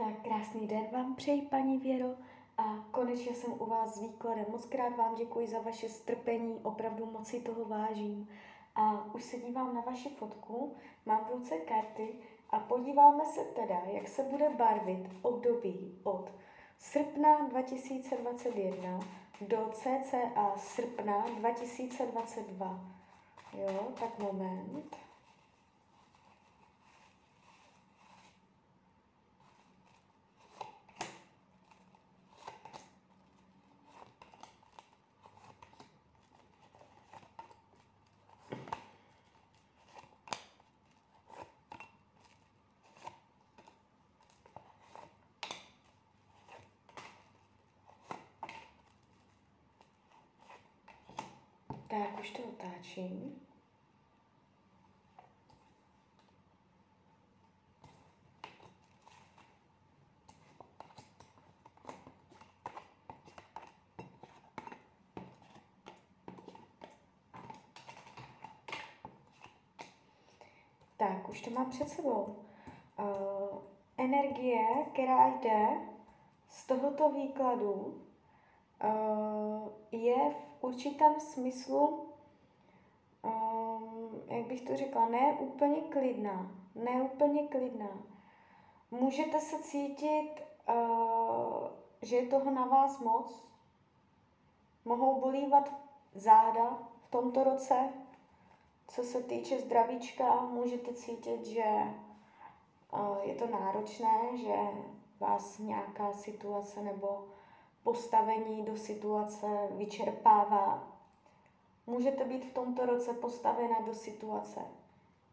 Tak krásný den vám přeji, paní Věro. A konečně jsem u vás s výkladem. Moc krát vám děkuji za vaše strpení, opravdu moc si toho vážím. A už se dívám na vaši fotku, mám v ruce karty a podíváme se teda, jak se bude barvit období od srpna 2021 do cca srpna 2022. Jo, tak moment. Tak, už to otáčím. Tak, už to mám před sebou. Uh, energie, která jde z tohoto výkladu, uh, je v určitém smyslu, um, jak bych to řekla, ne úplně klidná. Ne úplně klidná. Můžete se cítit, uh, že je toho na vás moc. Mohou bolívat záda v tomto roce, co se týče zdravíčka, můžete cítit, že je to náročné, že vás nějaká situace nebo postavení do situace vyčerpává. Můžete být v tomto roce postavena do situace,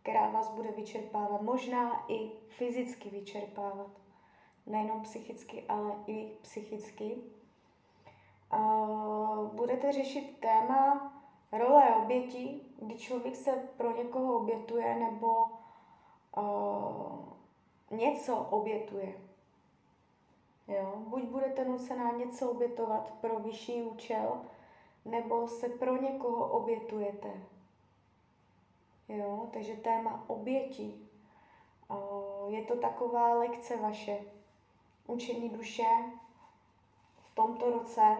která vás bude vyčerpávat, možná i fyzicky vyčerpávat. Nejenom psychicky, ale i psychicky. Budete řešit téma role oběti, kdy člověk se pro někoho obětuje nebo něco obětuje. Jo? Buď budete nucená něco obětovat pro vyšší účel, nebo se pro někoho obětujete. Jo? Takže téma oběti. Je to taková lekce vaše. Učení duše v tomto roce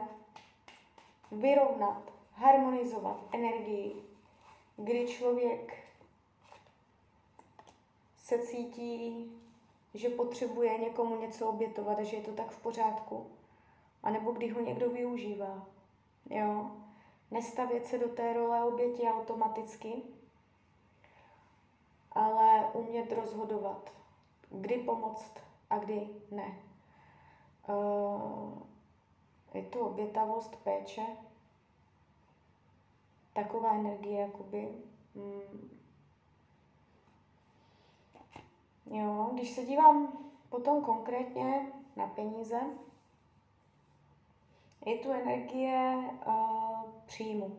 vyrovnat harmonizovat energii, kdy člověk se cítí, že potřebuje někomu něco obětovat a že je to tak v pořádku. A nebo kdy ho někdo využívá. Jo? Nestavět se do té role oběti automaticky, ale umět rozhodovat, kdy pomoct a kdy ne. Uh, je to obětavost péče, taková energie, jakoby. Mm, jo, když se dívám potom konkrétně na peníze, je tu energie uh, příjmu.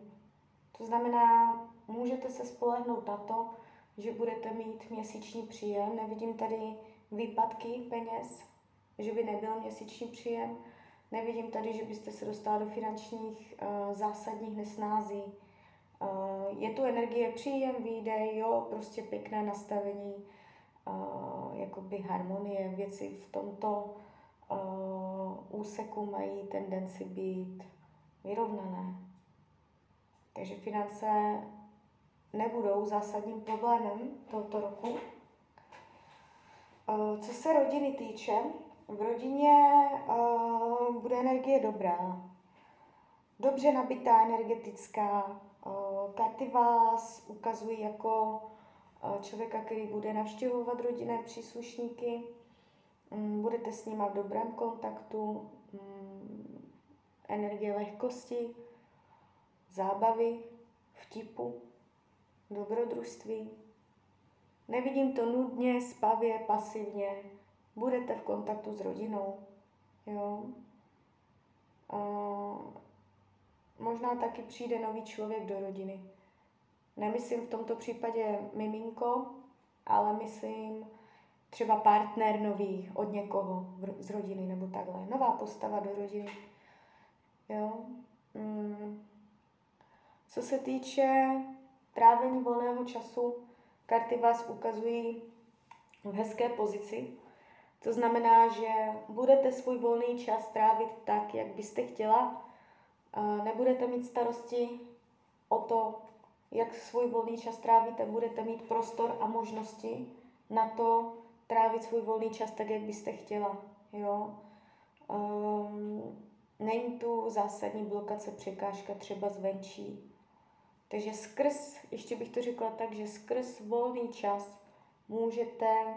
To znamená, můžete se spolehnout na to, že budete mít měsíční příjem. Nevidím tady výpadky peněz, že by nebyl měsíční příjem. Nevidím tady, že byste se dostala do finančních uh, zásadních nesnází. Uh, je tu energie příjem, výdej, jo, prostě pěkné nastavení, jakoby harmonie, věci v tomto úseku mají tendenci být vyrovnané. Takže finance nebudou zásadním problémem tohoto roku. Co se rodiny týče, v rodině bude energie dobrá, dobře nabitá energetická, Karty vás ukazují jako člověka, který bude navštěvovat rodinné příslušníky, mm, budete s nimi v dobrém kontaktu, mm, energie lehkosti, zábavy, vtipu, dobrodružství. Nevidím to nudně, spavě, pasivně. Budete v kontaktu s rodinou. Jo? možná taky přijde nový člověk do rodiny. Nemyslím v tomto případě miminko, ale myslím třeba partner nový od někoho z rodiny nebo takhle. Nová postava do rodiny. Jo? Mm. Co se týče trávení volného času, karty vás ukazují v hezké pozici. To znamená, že budete svůj volný čas trávit tak, jak byste chtěla. Nebudete mít starosti o to, jak svůj volný čas trávíte. Budete mít prostor a možnosti na to trávit svůj volný čas tak, jak byste chtěla. Jo? Um, není tu zásadní blokace, překážka třeba zvenčí. Takže skrz, ještě bych to řekla tak, že skrz volný čas můžete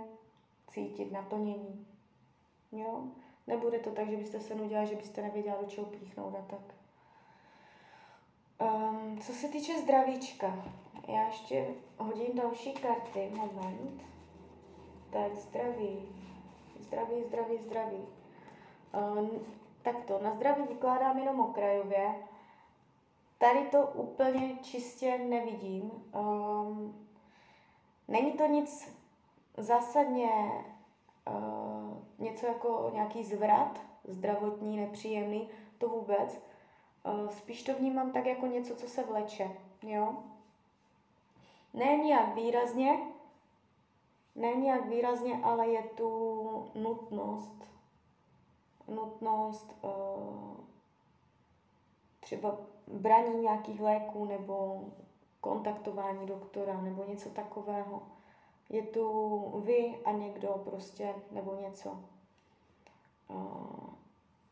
cítit naplnění. Jo? Nebude to tak, že byste se nudila, že byste nevěděla, do čeho píchnout a tak. Um, co se týče zdravíčka, já ještě hodím další karty, moment. Tak zdraví, zdraví, zdraví, zdraví. Um, takto, na zdraví vykládám jenom okrajově. Tady to úplně čistě nevidím. Um, není to nic zásadně uh, něco jako nějaký zvrat zdravotní, nepříjemný, to vůbec. Uh, spíš to vnímám tak jako něco, co se vleče, jo. Ne nijak výrazně, ne nijak výrazně, ale je tu nutnost, nutnost uh, třeba braní nějakých léků nebo kontaktování doktora nebo něco takového. Je tu vy a někdo prostě nebo něco.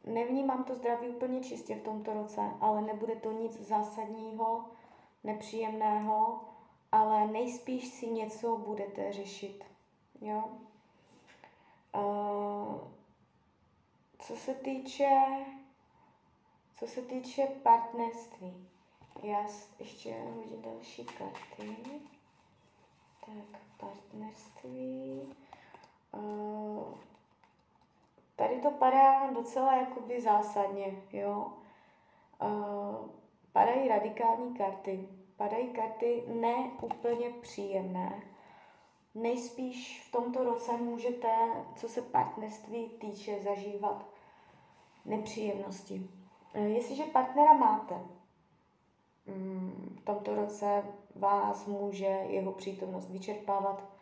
Nevnímám to zdraví úplně čistě v tomto roce, ale nebude to nic zásadního, nepříjemného, ale nejspíš si něco budete řešit. Jo? Uh, co se týče co se týče partnerství, já ještě hodím další karty. Tak, partnerství. Uh, tady to padá docela jakoby zásadně, jo. Uh, padají radikální karty. Padají karty neúplně příjemné. Nejspíš v tomto roce můžete, co se partnerství týče, zažívat nepříjemnosti. Eh, jestliže partnera máte, mm, v tomto roce vás může jeho přítomnost vyčerpávat,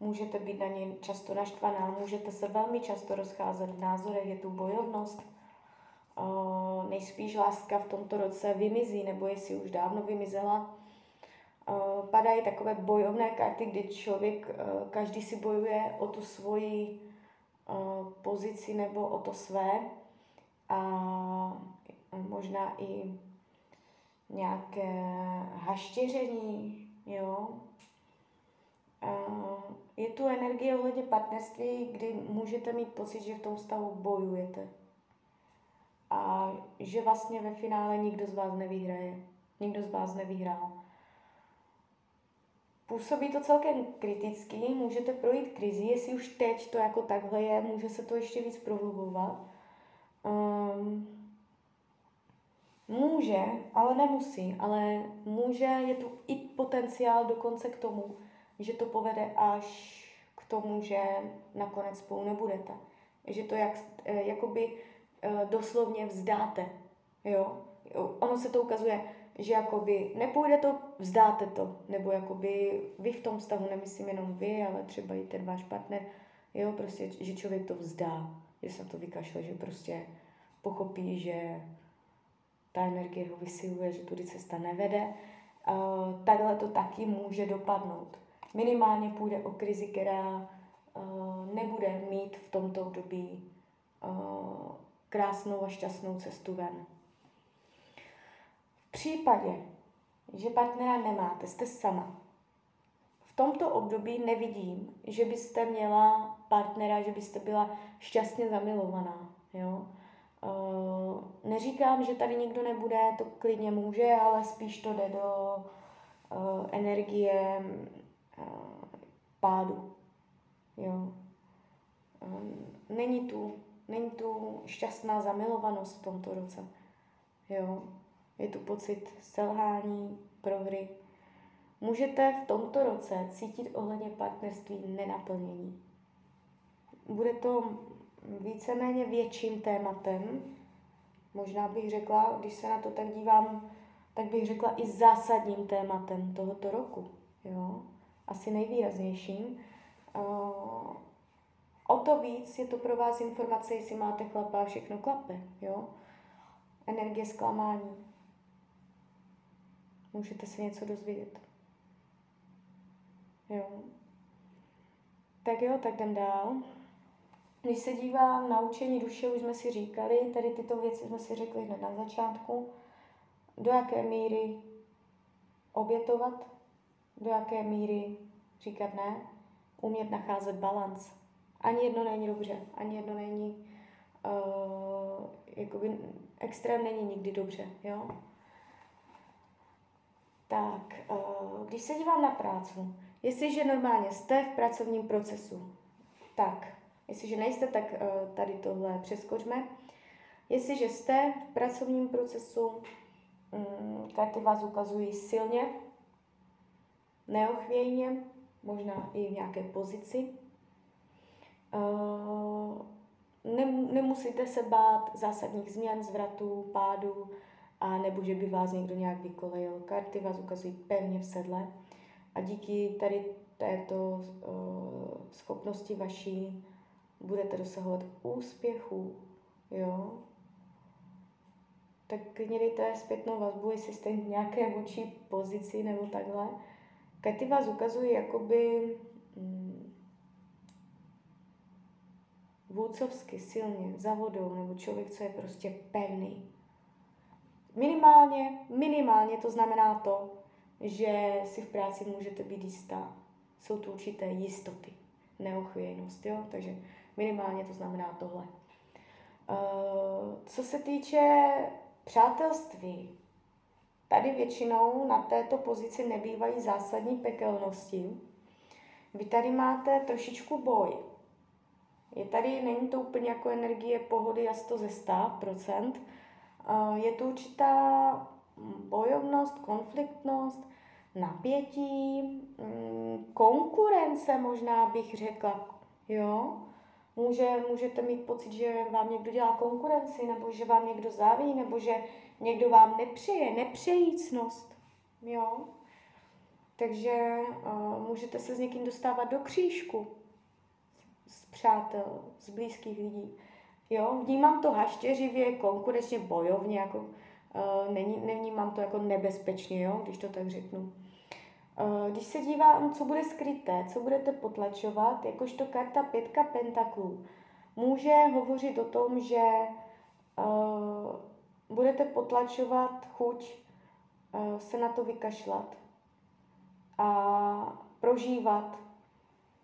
můžete být na něj často naštvaná, můžete se velmi často rozcházet v názorech, je tu bojovnost, eh, nejspíš láska v tomto roce vymizí, nebo jestli už dávno vymizela. Eh, padají takové bojovné karty, kdy člověk, každý si bojuje o tu svoji pozici nebo o to své. A možná i nějaké haštěření, jo. Je tu energie ohledně partnerství, kdy můžete mít pocit, že v tom stavu bojujete. A že vlastně ve finále nikdo z vás nevyhraje. Nikdo z vás nevyhrál. Působí to celkem kriticky, můžete projít krizi, jestli už teď to jako takhle je, může se to ještě víc prohlubovat. Um, Může, ale nemusí, ale může, je tu i potenciál dokonce k tomu, že to povede až k tomu, že nakonec spolu nebudete. Že to jak, eh, jakoby eh, doslovně vzdáte. Jo? Ono se to ukazuje, že jakoby nepůjde to, vzdáte to. Nebo jakoby vy v tom vztahu, nemyslím jenom vy, ale třeba i ten váš partner, jo, prostě, že člověk to vzdá, že se to vykašle, že prostě pochopí, že ta energie ho vysiluje, že tudy cesta nevede. Uh, takhle to taky může dopadnout. Minimálně půjde o krizi, která uh, nebude mít v tomto období uh, krásnou a šťastnou cestu ven. V případě, že partnera nemáte, jste sama. V tomto období nevidím, že byste měla partnera, že byste byla šťastně zamilovaná. Jo? Uh, neříkám, že tady nikdo nebude, to klidně může, ale spíš to jde do energie pádu. Jo. Um, není tu, není tu šťastná zamilovanost v tomto roce. Jo. Je tu pocit selhání, prohry. Můžete v tomto roce cítit ohledně partnerství nenaplnění. Bude to víceméně větším tématem, možná bych řekla, když se na to tak dívám, tak bych řekla i zásadním tématem tohoto roku. Jo? Asi nejvýraznějším. o to víc je to pro vás informace, jestli máte chlapa a všechno klape, jo? Energie zklamání. Můžete se něco dozvědět. Jo. Tak jo, tak jdem dál. Když se dívám na učení duše, už jsme si říkali, tady tyto věci jsme si řekli hned na začátku, do jaké míry obětovat, do jaké míry říkat ne, umět nacházet balans. Ani jedno není dobře, ani jedno není, uh, jakoby extrém není nikdy dobře, jo. Tak, uh, když se dívám na práci, jestliže normálně jste v pracovním procesu, tak, jestliže nejste, tak uh, tady tohle přeskočme. Jestliže jste v pracovním procesu, um, karty vás ukazují silně, neochvějně, možná i v nějaké pozici. Uh, nemusíte se bát zásadních změn, zvratů, pádů, a nebo že by vás někdo nějak vykolejil. Karty vás ukazují pevně v sedle a díky tady této uh, schopnosti vaší budete dosahovat úspěchu, jo. Tak klidně dejte zpětnou vazbu, jestli jste v nějaké vůči pozici nebo takhle. Karty vás ukazují jakoby mm, vůcovsky, silně, za vodou, nebo člověk, co je prostě pevný. Minimálně, minimálně to znamená to, že si v práci můžete být jistá. Jsou tu určité jistoty, neochvějnost, jo? Takže minimálně to znamená tohle. Uh, co se týče přátelství, tady většinou na této pozici nebývají zásadní pekelnosti. Vy tady máte trošičku boj. Je tady, není to úplně jako energie pohody a 100 ze 100%, je tu určitá bojovnost, konfliktnost, napětí, mm, konkurence možná bych řekla, jo. Může, můžete mít pocit, že vám někdo dělá konkurenci, nebo že vám někdo záví, nebo že někdo vám nepřeje, nepřejícnost, jo. Takže uh, můžete se s někým dostávat do křížku z přátel, z blízkých lidí. Jo, vnímám to haštěřivě, konkurenčně, bojovně, jako uh, není, nevnímám to jako nebezpečně, jo, když to tak řeknu. Uh, když se dívám, co bude skryté, co budete potlačovat, jakožto karta pětka pentaklů, může hovořit o tom, že uh, budete potlačovat chuť uh, se na to vykašlat a prožívat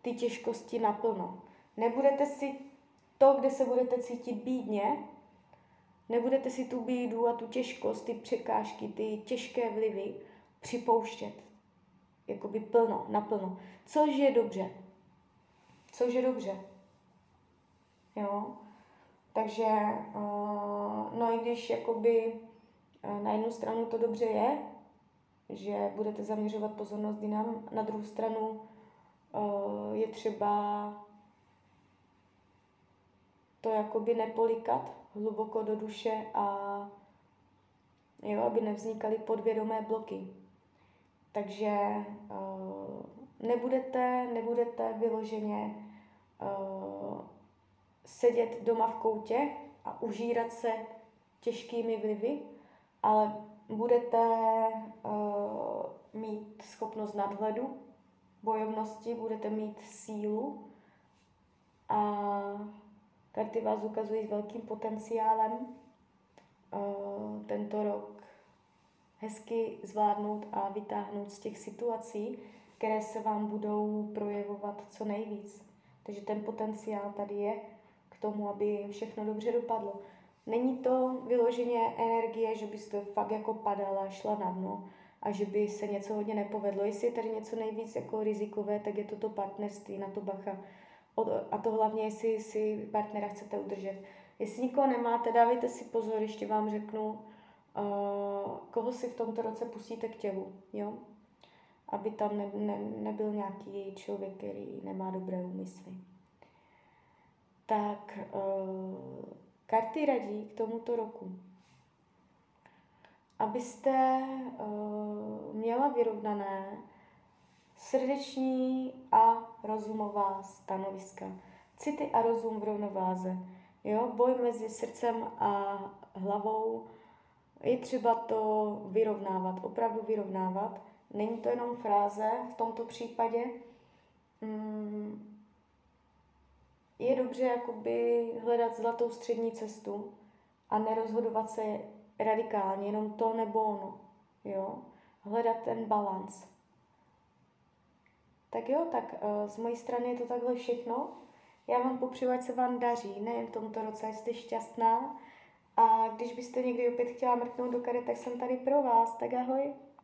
ty těžkosti naplno. Nebudete si to, kde se budete cítit bídně, nebudete si tu bídu a tu těžkost, ty překážky, ty těžké vlivy připouštět. Jakoby plno, naplno. Což je dobře. Což je dobře. Jo? Takže, uh, no i když jakoby uh, na jednu stranu to dobře je, že budete zaměřovat pozornost jinam, na druhou stranu uh, je třeba to jakoby nepolikat hluboko do duše a jo, aby nevznikaly podvědomé bloky. Takže uh, nebudete, nebudete vyloženě uh, sedět doma v koutě a užírat se těžkými vlivy, ale budete uh, mít schopnost nadhledu, bojovnosti, budete mít sílu a Karty vás ukazují s velkým potenciálem uh, tento rok hezky zvládnout a vytáhnout z těch situací, které se vám budou projevovat co nejvíc. Takže ten potenciál tady je k tomu, aby všechno dobře dopadlo. Není to vyloženě energie, že byste fakt jako padala, šla na dno a že by se něco hodně nepovedlo. Jestli je tady něco nejvíc jako rizikové, tak je to to partnerství, na to bacha a to hlavně, jestli si partnera chcete udržet. Jestli nikoho nemáte, dávejte si pozor, ještě vám řeknu, koho si v tomto roce pustíte k tělu, jo? Aby tam ne, ne, nebyl nějaký člověk, který nemá dobré úmysly. Tak uh, karty radí k tomuto roku. Abyste uh, měla vyrovnané srdeční a rozumová stanoviska. City a rozum v rovnováze. Jo? Boj mezi srdcem a hlavou. Je třeba to vyrovnávat, opravdu vyrovnávat. Není to jenom fráze v tomto případě. Mm, je dobře jakoby hledat zlatou střední cestu a nerozhodovat se radikálně, jenom to nebo ono. Jo? Hledat ten balans. Tak jo, tak uh, z mojí strany je to takhle všechno. Já vám popřeju, ať se vám daří, nejen v tomto roce, jste šťastná. A když byste někdy opět chtěla mrknout do karet, tak jsem tady pro vás. Tak ahoj.